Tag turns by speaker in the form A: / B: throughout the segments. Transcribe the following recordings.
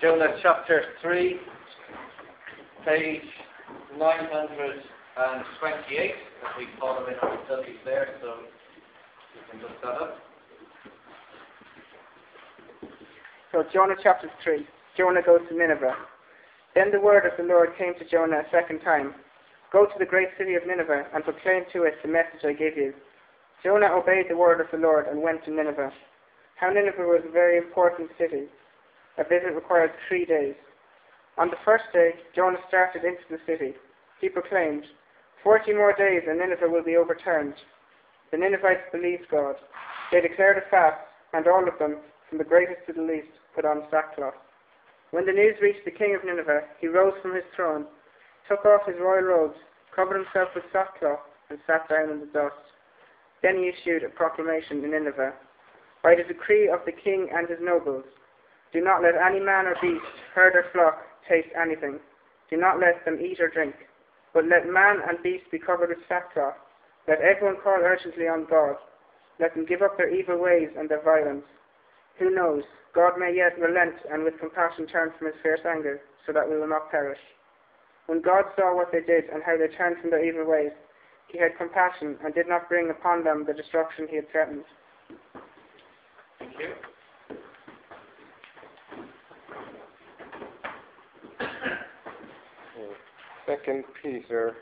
A: Jonah chapter 3, page 928, as we follow in our studies there, so you can look that up.
B: So Jonah chapter 3. Jonah goes to Nineveh. Then the word of the Lord came to Jonah a second time. Go to the great city of Nineveh and proclaim to it the message I give you. Jonah obeyed the word of the Lord and went to Nineveh. How Nineveh was a very important city. A visit required three days. On the first day, Jonah started into the city. He proclaimed, Forty more days and Nineveh will be overturned. The Ninevites believed God. They declared a fast, and all of them, from the greatest to the least, put on sackcloth. When the news reached the king of Nineveh, he rose from his throne, took off his royal robes, covered himself with sackcloth, and sat down in the dust. Then he issued a proclamation in Nineveh. By the decree of the king and his nobles, do not let any man or beast, herd or flock, taste anything. Do not let them eat or drink. But let man and beast be covered with sackcloth. Let everyone call urgently on God. Let them give up their evil ways and their violence. Who knows? God may yet relent and with compassion turn from his fierce anger, so that we will not perish. When God saw what they did and how they turned from their evil ways, he had compassion and did not bring upon them the destruction he had threatened.
A: Thank you.
C: Second Peter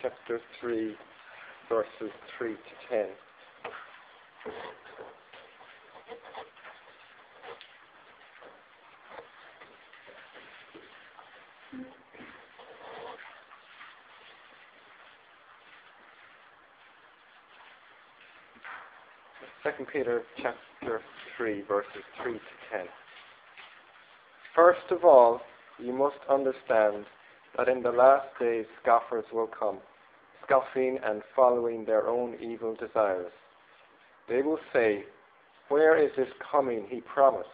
C: chapter 3 verses 3 to 10. Second Peter chapter 3 verses 3 to 10. First of all, you must understand that in the last days scoffers will come, scoffing and following their own evil desires. They will say, Where is this coming he promised?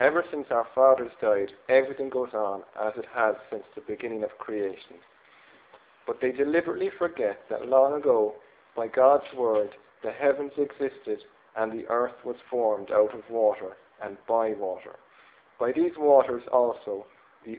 C: Ever since our fathers died, everything goes on as it has since the beginning of creation. But they deliberately forget that long ago, by God's word, the heavens existed and the earth was formed out of water and by water. By these waters also, the,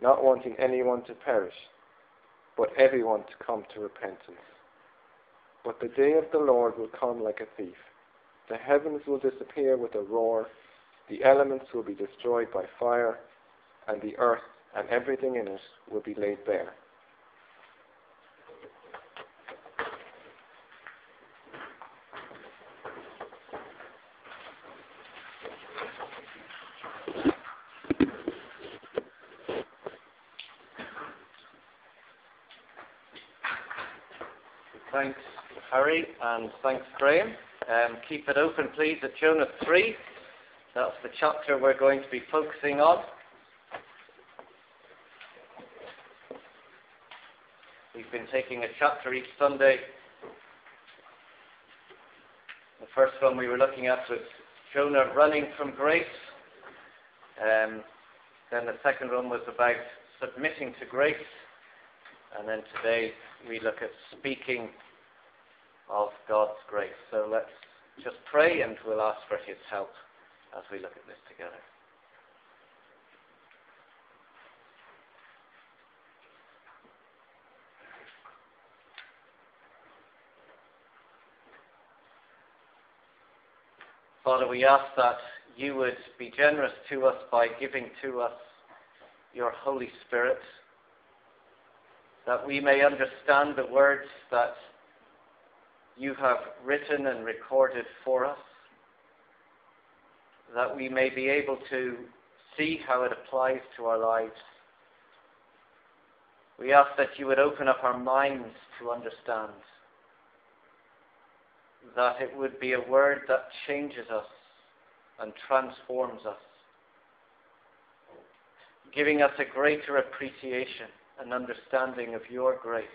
C: not wanting anyone to perish, but everyone to come to repentance. But the day of the Lord will come like a thief. The heavens will disappear with a roar, the elements will be destroyed by fire, and the earth and everything in it will be laid bare.
A: Thanks, Harry, and thanks, Graham. Um, keep it open, please, at Jonah 3. That's the chapter we're going to be focusing on. We've been taking a chapter each Sunday. The first one we were looking at was Jonah running from grace. Um, then the second one was about submitting to grace. And then today we look at speaking of God's grace. So let's just pray and we'll ask for His help as we look at this together. Father, we ask that you would be generous to us by giving to us your Holy Spirit that we may understand the words that you have written and recorded for us, that we may be able to see how it applies to our lives. We ask that you would open up our minds to understand, that it would be a word that changes us and transforms us giving us a greater appreciation and understanding of your grace,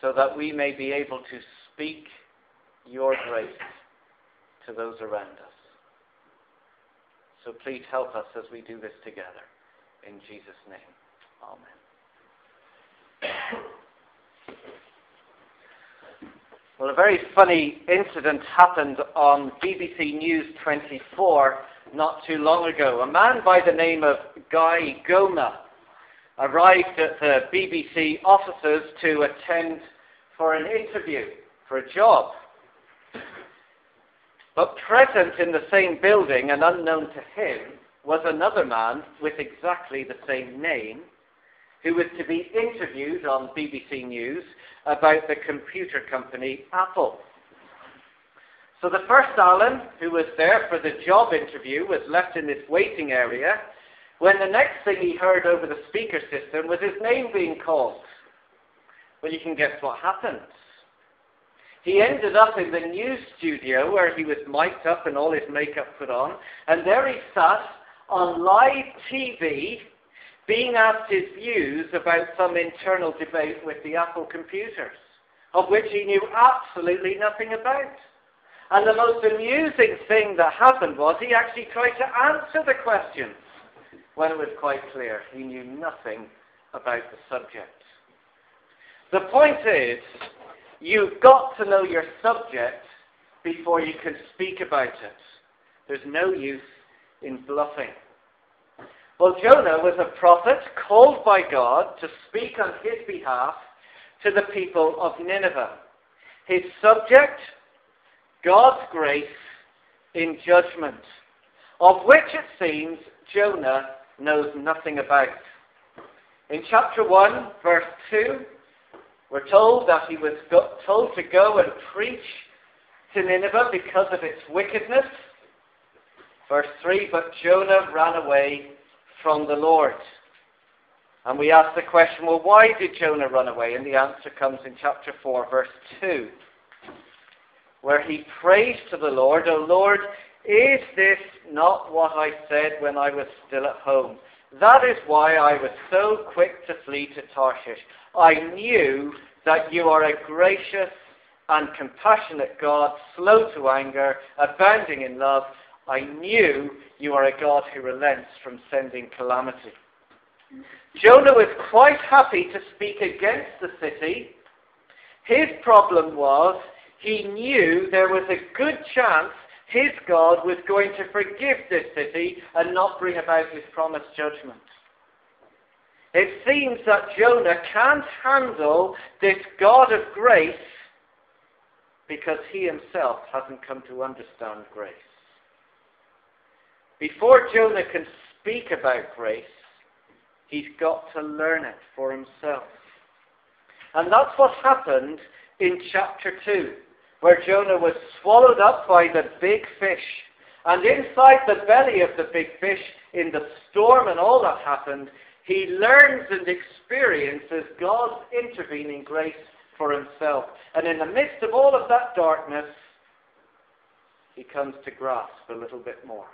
A: so that we may be able to speak your grace to those around us. So please help us as we do this together. In Jesus' name, Amen. Well, a very funny incident happened on BBC News 24 not too long ago. A man by the name of Guy Goma arrived at the BBC offices to attend for an interview, for a job. But present in the same building and unknown to him was another man with exactly the same name who was to be interviewed on BBC News about the computer company Apple. So the first Alan, who was there for the job interview, was left in this waiting area when the next thing he heard over the speaker system was his name being called. Well, you can guess what happened. He ended up in the news studio where he was mic'd up and all his makeup put on, and there he sat on live TV being asked his views about some internal debate with the Apple computers, of which he knew absolutely nothing about. And the most amusing thing that happened was he actually tried to answer the questions when it was quite clear he knew nothing about the subject. The point is, you've got to know your subject before you can speak about it. There's no use in bluffing. Well, Jonah was a prophet called by God to speak on his behalf to the people of Nineveh. His subject, God's grace in judgment, of which it seems Jonah knows nothing about. In chapter 1, verse 2, we're told that he was told to go and preach to Nineveh because of its wickedness. Verse 3, but Jonah ran away from the Lord. And we ask the question, well, why did Jonah run away? And the answer comes in chapter 4, verse 2, where he prays to the Lord, O Lord, is this not what I said when I was still at home? That is why I was so quick to flee to Tarshish. I knew that you are a gracious and compassionate God, slow to anger, abounding in love, I knew you are a God who relents from sending calamity. Jonah was quite happy to speak against the city. His problem was he knew there was a good chance his God was going to forgive this city and not bring about his promised judgment. It seems that Jonah can't handle this God of grace because he himself hasn't come to understand grace. Before Jonah can speak about grace, he's got to learn it for himself. And that's what happened in chapter 2, where Jonah was swallowed up by the big fish. And inside the belly of the big fish, in the storm and all that happened, he learns and experiences God's intervening grace for himself. And in the midst of all of that darkness, he comes to grasp a little bit more.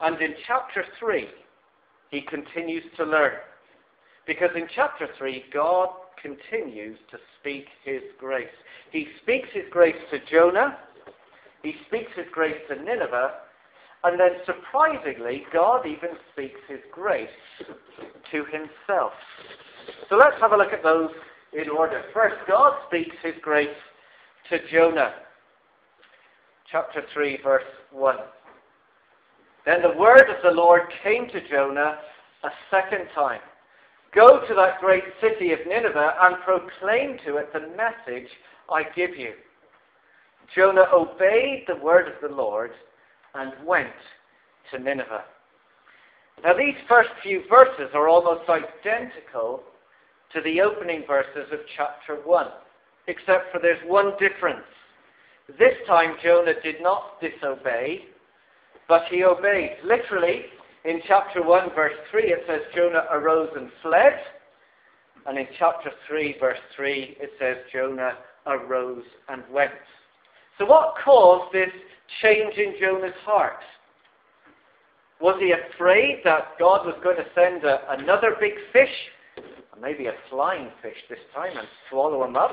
A: And in chapter 3, he continues to learn. Because in chapter 3, God continues to speak his grace. He speaks his grace to Jonah, he speaks his grace to Nineveh, and then surprisingly, God even speaks his grace to himself. So let's have a look at those in order. First, God speaks his grace to Jonah. Chapter 3, verse 1. Then the word of the Lord came to Jonah a second time. Go to that great city of Nineveh and proclaim to it the message I give you. Jonah obeyed the word of the Lord and went to Nineveh. Now, these first few verses are almost identical to the opening verses of chapter 1, except for there's one difference. This time, Jonah did not disobey, but he obeyed. Literally, in chapter 1, verse 3, it says Jonah arose and fled. And in chapter 3, verse 3, it says Jonah arose and went. So what caused this change in Jonah's heart? Was he afraid that God was going to send a, another big fish, maybe a flying fish this time, and swallow him up?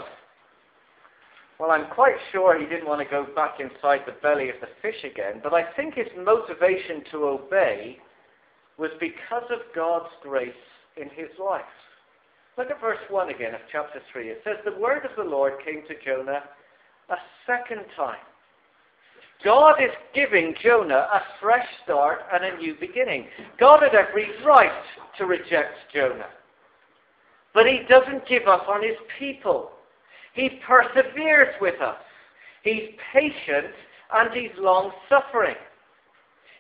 A: Well, I'm quite sure he didn't want to go back inside the belly of the fish again, but I think his motivation to obey was because of God's grace in his life. Look at verse 1 again of chapter 3. It says, The word of the Lord came to Jonah a second time. God is giving Jonah a fresh start and a new beginning. God had every right to reject Jonah. But he doesn't give up on his people. He perseveres with us. He's patient and he's long suffering.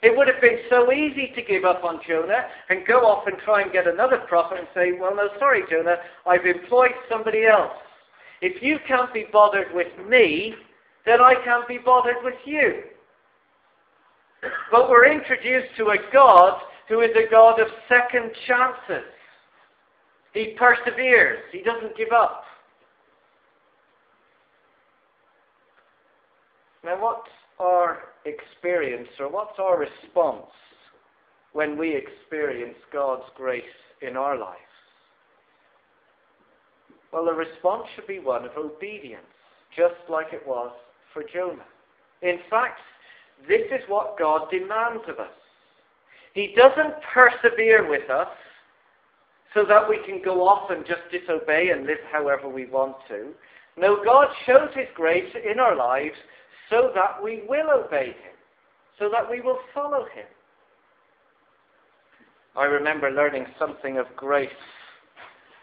A: It would have been so easy to give up on Jonah and go off and try and get another prophet and say, well, no, sorry, Jonah, I've employed somebody else. If you can't be bothered with me, then I can't be bothered with you. But we're introduced to a God who is a God of second chances. He perseveres. He doesn't give up. Now, what our experience or what's our response when we experience God's grace in our lives? Well, the response should be one of obedience, just like it was for Jonah. In fact, this is what God demands of us. He doesn't persevere with us so that we can go off and just disobey and live however we want to. No, God shows His grace in our lives so that we will obey Him, so that we will follow Him. I remember learning something of grace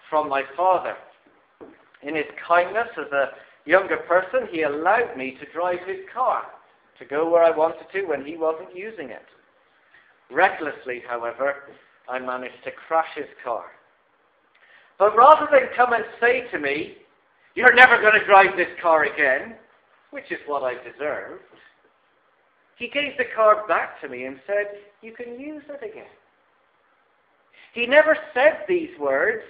A: from my father. In his kindness as a younger person, he allowed me to drive his car to go where I wanted to when he wasn't using it. Recklessly, however, I managed to crash his car. But rather than come and say to me, You're never going to drive this car again, which is what I deserved, he gave the car back to me and said, You can use it again. He never said these words,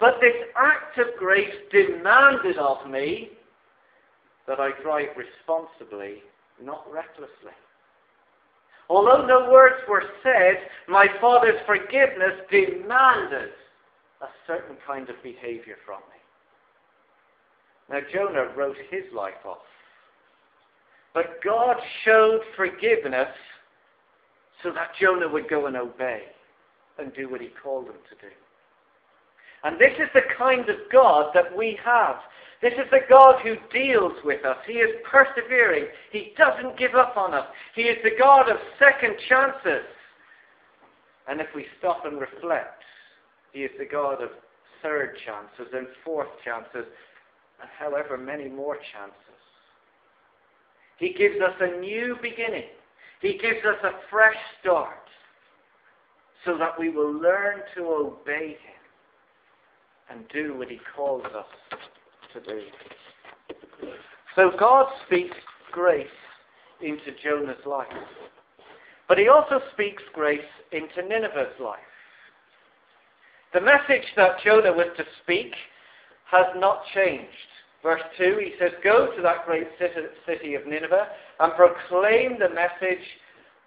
A: but this act of grace demanded of me that I drive responsibly, not recklessly. Although no words were said, my father's forgiveness demanded a certain kind of behavior from me. Now, Jonah wrote his life off. But God showed forgiveness so that Jonah would go and obey and do what he called him to do. And this is the kind of God that we have. This is the God who deals with us. He is persevering. He doesn't give up on us. He is the God of second chances. And if we stop and reflect, He is the God of third chances and fourth chances, and however many more chances. He gives us a new beginning. He gives us a fresh start so that we will learn to obey Him and do what He calls us to do. So God speaks grace into Jonah's life. But He also speaks grace into Nineveh's life. The message that Jonah was to speak has not changed. Verse 2, he says, Go to that great city of Nineveh and proclaim the message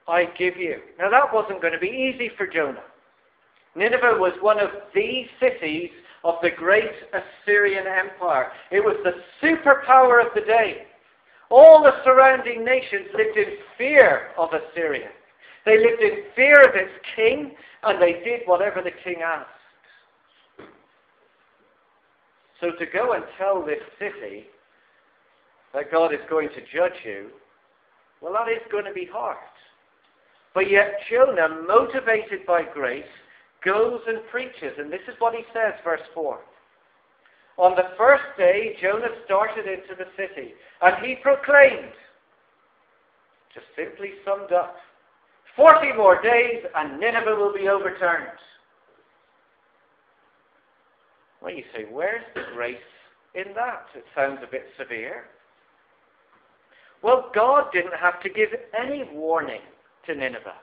A: I give you. Now that wasn't going to be easy for Jonah. Nineveh was one of the cities of the great Assyrian Empire. It was the superpower of the day. All the surrounding nations lived in fear of Assyria. They lived in fear of its king, and they did whatever the king asked. So to go and tell this city that God is going to judge you, well, that is going to be hard. But yet Jonah, motivated by grace, goes and preaches. And this is what he says, verse 4. On the first day, Jonah started into the city, and he proclaimed, just simply summed up, 40 more days, and Nineveh will be overturned. Well, you say, where's the grace in that? It sounds a bit severe. Well, God didn't have to give any warning to Nineveh.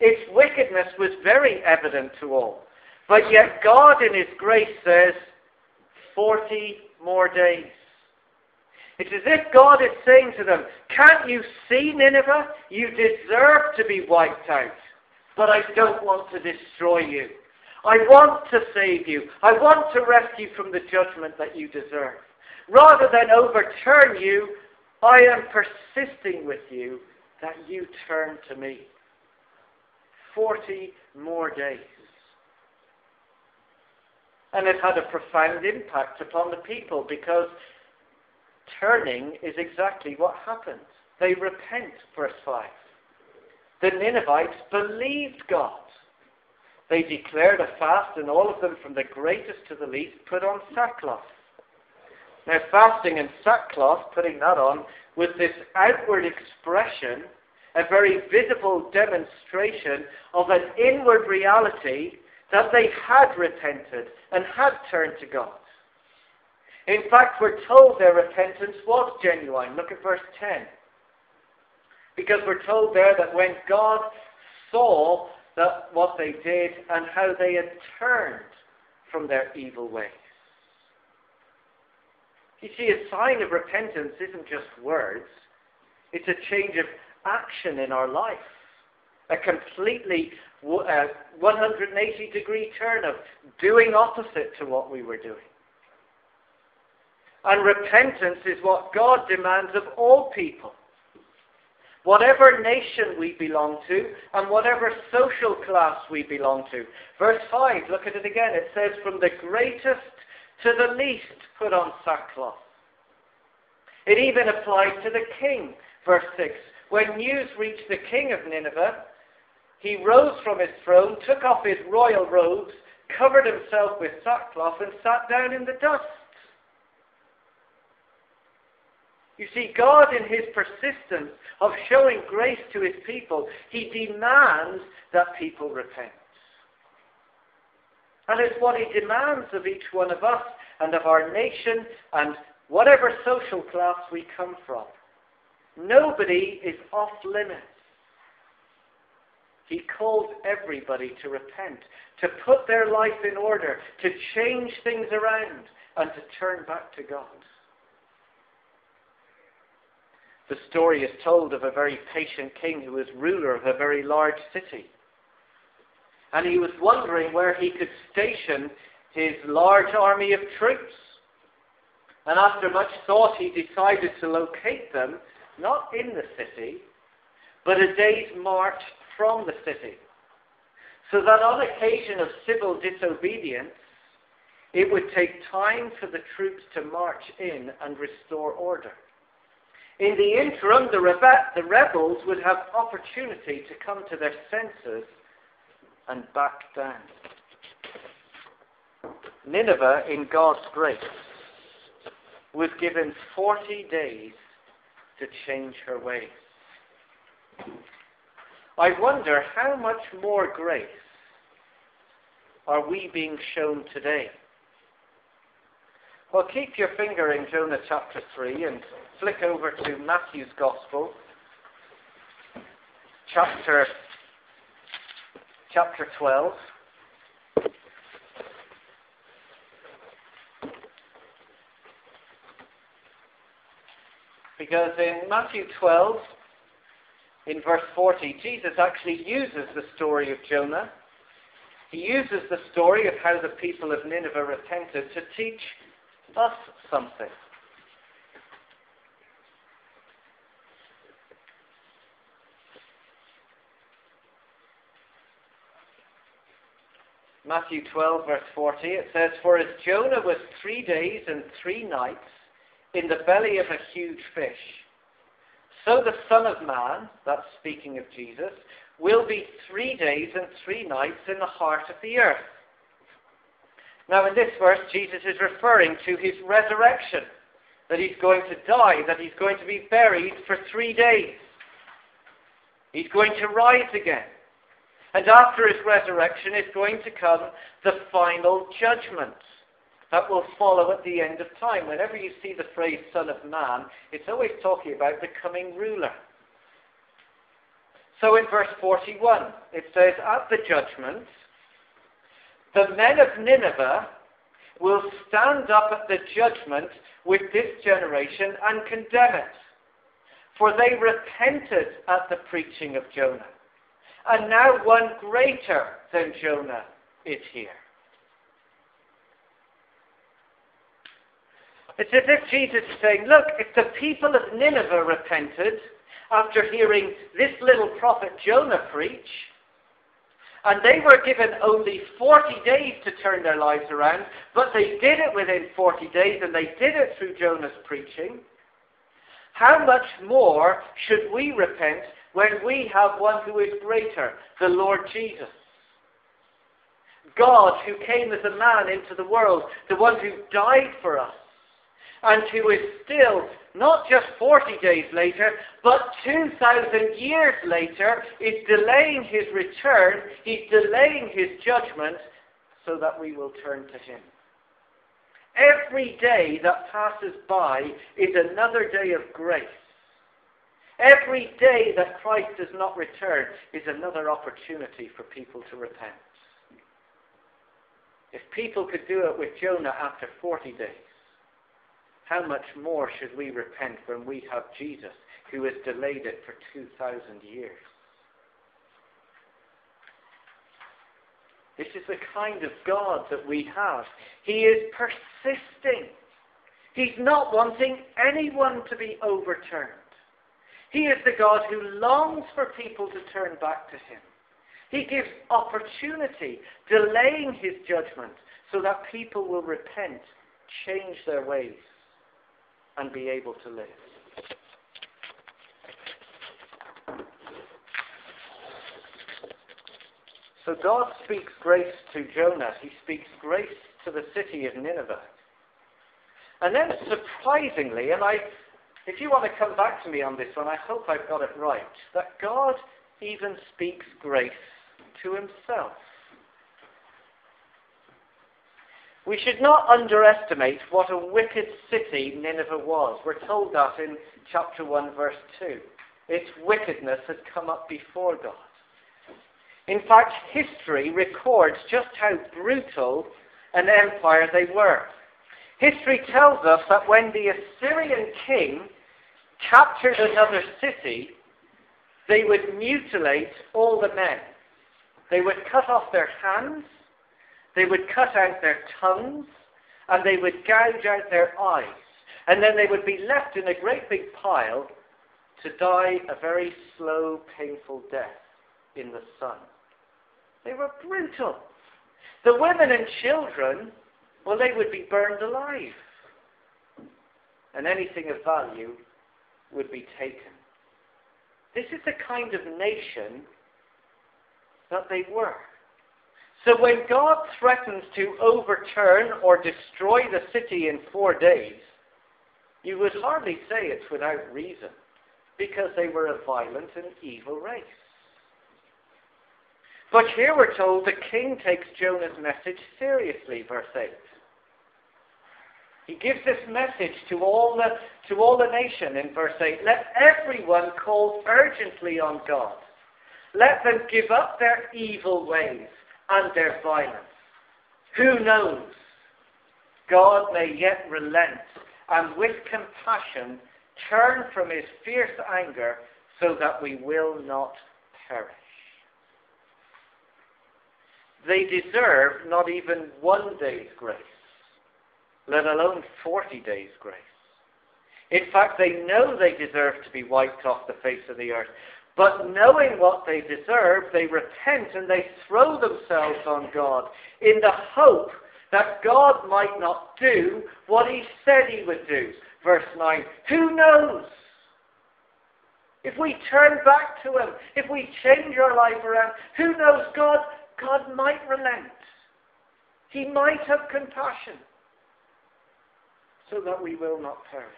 A: Its wickedness was very evident to all. But yet God in His grace says, 40 more days. It's as if God is saying to them, Can't you see Nineveh? You deserve to be wiped out. but I don't want to destroy you. I want to save you. I want to rescue from the judgment that you deserve. Rather than overturn you, I am persisting with you that you turn to me. Forty more days. And it had a profound impact upon the people because turning is exactly what happens. They repent, verse 5. The Ninevites believed God. They declared a fast, and all of them, from the greatest to the least, put on sackcloth. Now, fasting and sackcloth, putting that on, was this outward expression, a very visible demonstration of an inward reality that they had repented and had turned to God. In fact, we're told their repentance was genuine. Look at verse 10. Because we're told there that when God saw that what they did and how they had turned from their evil ways. You see, a sign of repentance isn't just words, it's a change of action in our life. A completely uh, 180 degree turn of doing opposite to what we were doing. And repentance is what God demands of all people. Whatever nation we belong to and whatever social class we belong to. Verse 5, look at it again. It says, From the greatest to the least put on sackcloth. It even applies to the king. Verse 6, When news reached the king of Nineveh, he rose from his throne, took off his royal robes, covered himself with sackcloth, and sat down in the dust. You see, God, in his persistence of showing grace to his people, he demands that people repent. And it's what he demands of each one of us and of our nation and whatever social class we come from. Nobody is off limits. He calls everybody to repent, to put their life in order, to change things around, and to turn back to God. The story is told of a very patient king who was ruler of a very large city. And he was wondering where he could station his large army of troops. And after much thought, he decided to locate them not in the city, but a day's march from the city. So that on occasion of civil disobedience, it would take time for the troops to march in and restore order. In the interim, the, rebe- the rebels would have opportunity to come to their senses and back down. Nineveh, in God's grace, was given 40 days to change her ways. I wonder how much more grace are we being shown today? Well, keep your finger in Jonah chapter 3 and flick over to Matthew's Gospel, chapter, chapter 12. Because in Matthew 12, in verse 40, Jesus actually uses the story of Jonah. He uses the story of how the people of Nineveh repented to teach us something. Matthew 12, verse 40, it says, For as Jonah was three days and three nights in the belly of a huge fish, so the Son of Man, that's speaking of Jesus, will be three days and three nights in the heart of the earth. Now, in this verse, Jesus is referring to his resurrection, that he's going to die, that he's going to be buried for three days. He's going to rise again. And after his resurrection is going to come the final judgment that will follow at the end of time. Whenever you see the phrase Son of Man, it's always talking about the coming ruler. So in verse 41, it says, At the judgment, the men of Nineveh will stand up at the judgment with this generation and condemn it. For they repented at the preaching of Jonah. And now one greater than Jonah is here. It's as if Jesus is saying, look, if the people of Nineveh repented after hearing this little prophet Jonah preach, and they were given only 40 days to turn their lives around, but they did it within 40 days, and they did it through Jonah's preaching. How much more should we repent when we have one who is greater, the Lord Jesus? God, who came as a man into the world, the one who died for us, and who is still, not just 40 days later, but 2,000 years later, is delaying his return, he's delaying his judgment, so that we will turn to him. Every day that passes by is another day of grace. Every day that Christ does not return is another opportunity for people to repent. If people could do it with Jonah after 40 days, how much more should we repent when we have Jesus, who has delayed it for 2,000 years? This is the kind of God that we have. He is persisting. He's not wanting anyone to be overturned. He is the God who longs for people to turn back to him. He gives opportunity, delaying his judgment, so that people will repent, change their ways and be able to live. So God speaks grace to Jonah. He speaks grace to the city of Nineveh. And then surprisingly, and I, if you want to come back to me on this one, I hope I've got it right, that God even speaks grace to himself. We should not underestimate what a wicked city Nineveh was. We're told that in chapter 1, verse 2. Its wickedness had come up before God. In fact, history records just how brutal an empire they were. History tells us that when the Assyrian king captured another city, they would mutilate all the men. They would cut off their hands they would cut out their tongues and they would gouge out their eyes. And then they would be left in a great big pile to die a very slow, painful death in the sun. They were brutal. The women and children, well, they would be burned alive. And anything of value would be taken. This is the kind of nation that they were. So when God threatens to overturn or destroy the city in four days, you would hardly say it's without reason, because they were a violent and evil race. But here we're told the king takes Jonah's message seriously, verse 8. He gives this message to all the, to all the nation in verse 8. Let everyone call urgently on God. Let them give up their evil ways and their violence. Who knows? God may yet relent and with compassion turn from his fierce anger so that we will not perish. They deserve not even one day's grace, let alone 40 days' grace. In fact, they know they deserve to be wiped off the face of the earth. But knowing what they deserve, they repent and they throw themselves on God in the hope that God might not do what he said he would do. Verse 9, who knows? If we turn back to him, if we change our life around, who knows God? God might relent. He might have compassion so that we will not perish.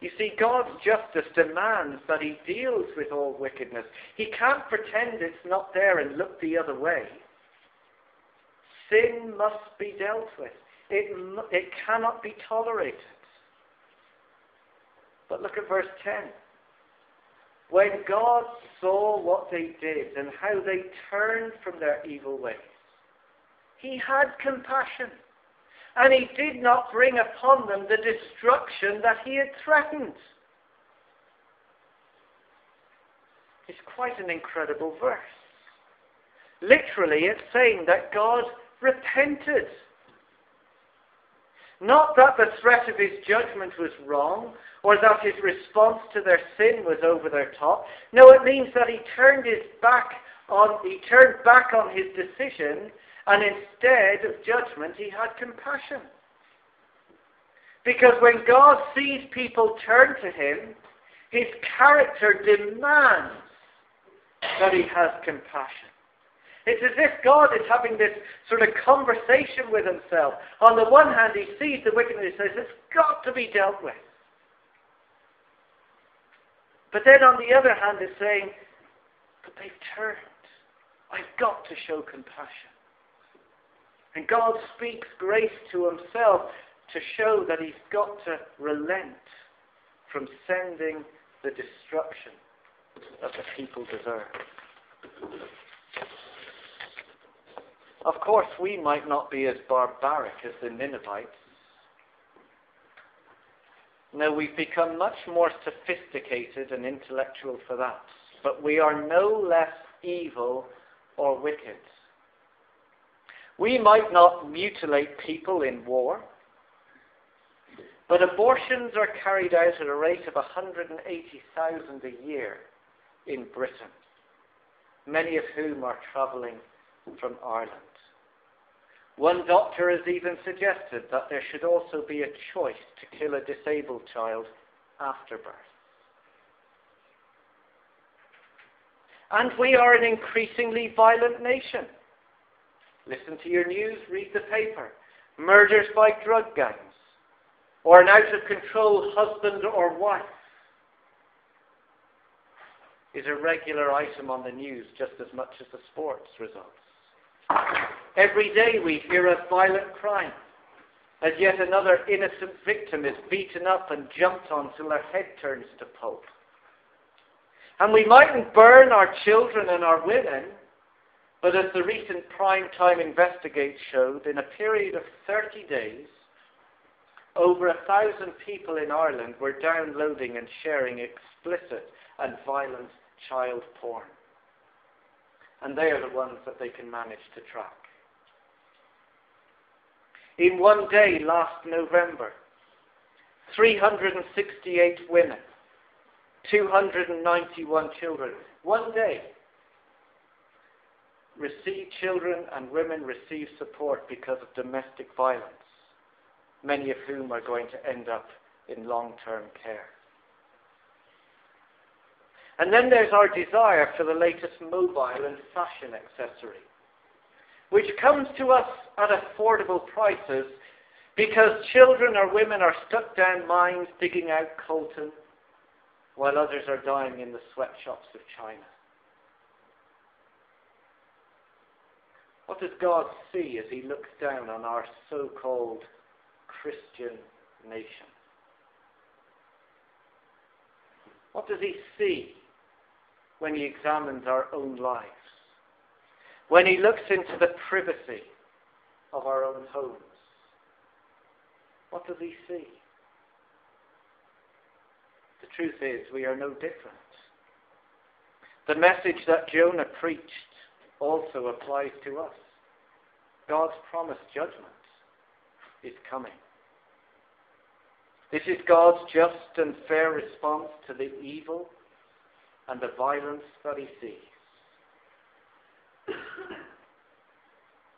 A: You see, God's justice demands that he deals with all wickedness. He can't pretend it's not there and look the other way. Sin must be dealt with. It, it cannot be tolerated. But look at verse 10. When God saw what they did and how they turned from their evil ways, he had compassion and he did not bring upon them the destruction that he had threatened. It's quite an incredible verse. Literally, it's saying that God repented. Not that the threat of his judgment was wrong, or that his response to their sin was over their top. No, it means that he turned his back on he turned back on his decision, and instead of judgment, he had compassion. Because when God sees people turn to him, his character demands that he has compassion. It's as if God is having this sort of conversation with himself. On the one hand, he sees the wickedness and says, it's got to be dealt with. But then on the other hand, is saying, but they've turned. I've got to show compassion. And God speaks grace to himself to show that he's got to relent from sending the destruction that the people deserve. Of course, we might not be as barbaric as the Ninevites. No, we've become much more sophisticated and intellectual for that. But we are no less evil or wicked. We might not mutilate people in war, but abortions are carried out at a rate of 180,000 a year in Britain, many of whom are travelling from Ireland. One doctor has even suggested that there should also be a choice to kill a disabled child after birth. And we are an increasingly violent nation. Listen to your news, read the paper. Murders by drug gangs, or an out of control husband or wife is a regular item on the news just as much as the sports results. Every day we hear of violent crime, as yet another innocent victim is beaten up and jumped on till their head turns to pulp. And we mightn't burn our children and our women, but as the recent Prime Time Investigate showed, in a period of 30 days, over a thousand people in Ireland were downloading and sharing explicit and violent child porn. And they are the ones that they can manage to track. In one day last November, 368 women, 291 children, one day, received children and women receive support because of domestic violence, many of whom are going to end up in long-term care. And then there's our desire for the latest mobile and fashion accessory, which comes to us at affordable prices because children or women are stuck down mines digging out coltan, while others are dying in the sweatshops of China. What does God see as he looks down on our so-called Christian nation? What does he see when he examines our own lives, when he looks into the privacy of our own homes. What does he see? The truth is, we are no different. The message that Jonah preached also applies to us. God's promised judgment is coming. This is God's just and fair response to the evil and the violence that he sees.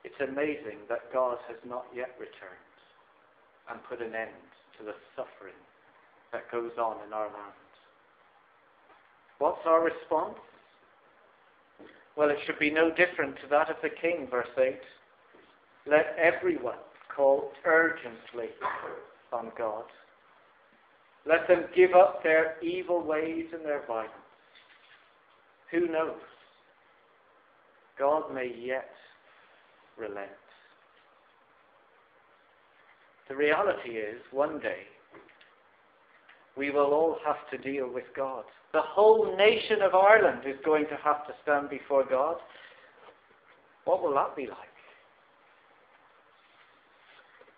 A: it's amazing that God has not yet returned and put an end to the suffering that goes on in our land. What's our response? Well, it should be no different to that of the king, verse 8. Let everyone call urgently on God. Let them give up their evil ways and their violence. Who knows? God may yet relent. The reality is, one day, we will all have to deal with God. The whole nation of Ireland is going to have to stand before God. What will that be like?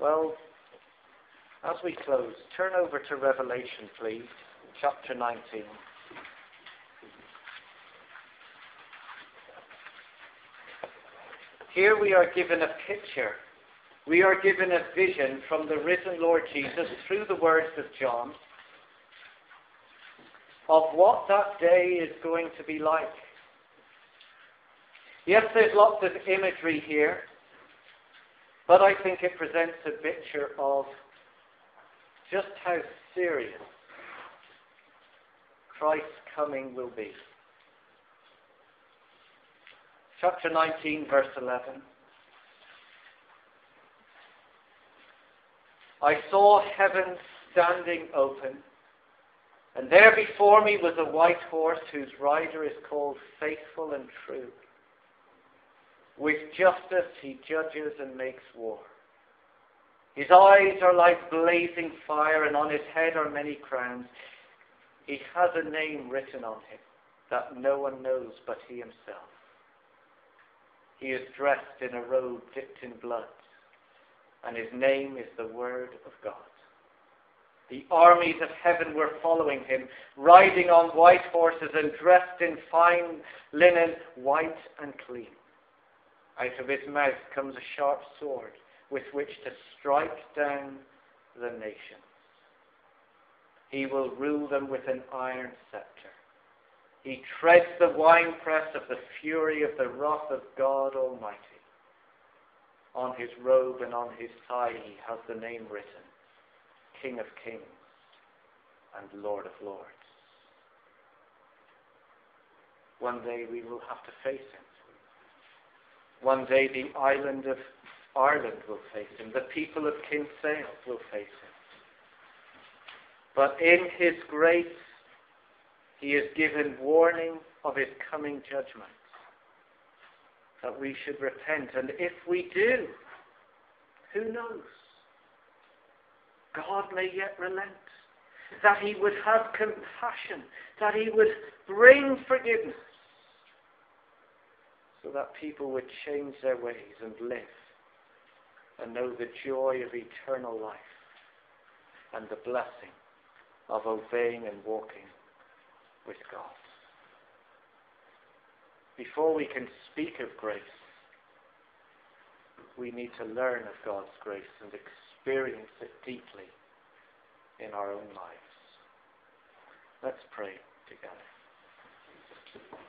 A: Well, as we close, turn over to Revelation, please, chapter 19. Here we are given a picture. We are given a vision from the risen Lord Jesus through the words of John of what that day is going to be like. Yes, there's lots of imagery here, but I think it presents a picture of just how serious Christ's coming will be. Chapter 19, verse 11. I saw heaven standing open, and there before me was a white horse whose rider is called Faithful and True. With justice he judges and makes war. His eyes are like blazing fire, and on his head are many crowns. He has a name written on him that no one knows but he himself. He is dressed in a robe dipped in blood, and his name is the Word of God. The armies of heaven were following him, riding on white horses and dressed in fine linen, white and clean. Out of his mouth comes a sharp sword with which to strike down the nations. He will rule them with an iron scepter. He treads the winepress of the fury of the wrath of God Almighty. On his robe and on his thigh he has the name written, King of Kings and Lord of Lords. One day we will have to face him. One day the island of Ireland will face him. The people of Kinsale will face him. But in his grace, he has given warning of his coming judgment. That we should repent. And if we do, who knows? God may yet relent. That he would have compassion. That he would bring forgiveness so that people would change their ways and live and know the joy of eternal life and the blessing of obeying and walking with God. Before we can speak of grace, we need to learn of God's grace and experience it deeply in our own lives. Let's pray together.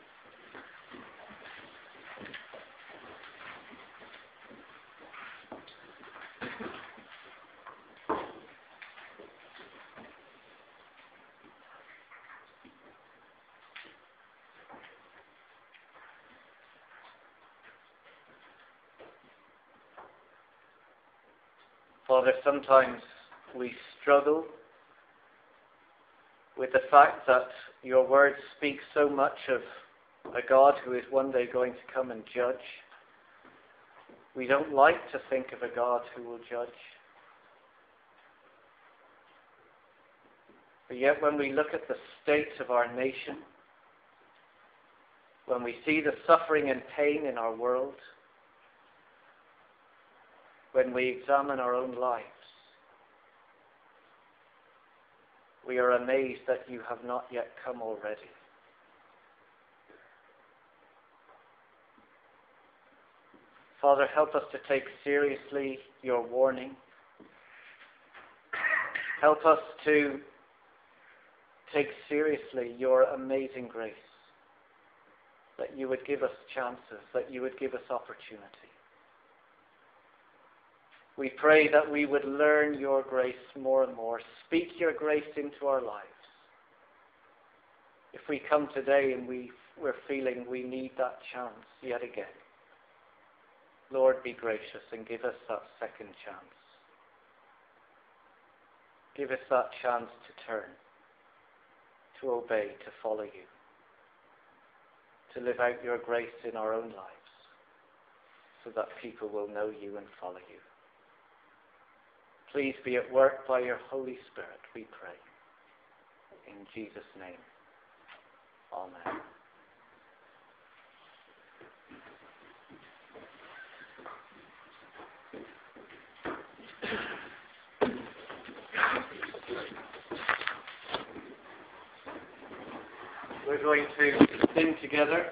A: Father, sometimes we struggle with the fact that your word speaks so much of a God who is one day going to come and judge. We don't like to think of a God who will judge. But yet, when we look at the state of our nation, when we see the suffering and pain in our world, when we examine our own lives, we are amazed that you have not yet come already. Father, help us to take seriously your warning. Help us to take seriously your amazing grace. That you would give us chances, that you would give us opportunity. We pray that we would learn your grace more and more. Speak your grace into our lives. If we come today and we, we're feeling we need that chance yet again, Lord, be gracious and give us that second chance. Give us that chance to turn, to obey, to follow you, to live out your grace in our own lives so that people will know you and follow you. Please be at work by your Holy Spirit, we pray. In Jesus' name. Amen. We're going to sing together.